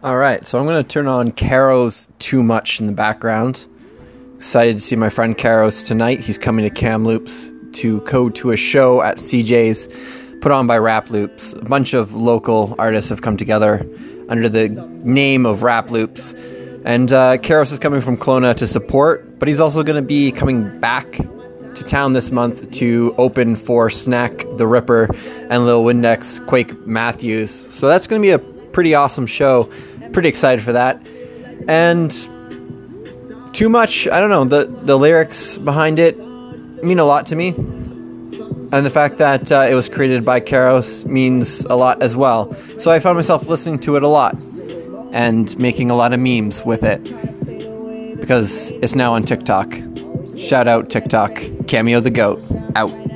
All right, so I'm going to turn on Caro's Too Much in the background. Excited to see my friend Caros tonight. He's coming to Kamloops to go to a show at CJ's put on by Rap Loops. A bunch of local artists have come together under the name of Rap Loops. And uh, Caros is coming from Kelowna to support, but he's also going to be coming back to town this month to open for Snak the Ripper and Lil Windex Quake Matthews. So that's going to be a pretty awesome show. Pretty excited for that. And too much, I don't know, the the lyrics behind it mean a lot to me. And the fact that uh, it was created by Caros means a lot as well. So I found myself listening to it a lot and making a lot of memes with it because it's now on TikTok. Shout out TikTok, Cameo the Goat, out.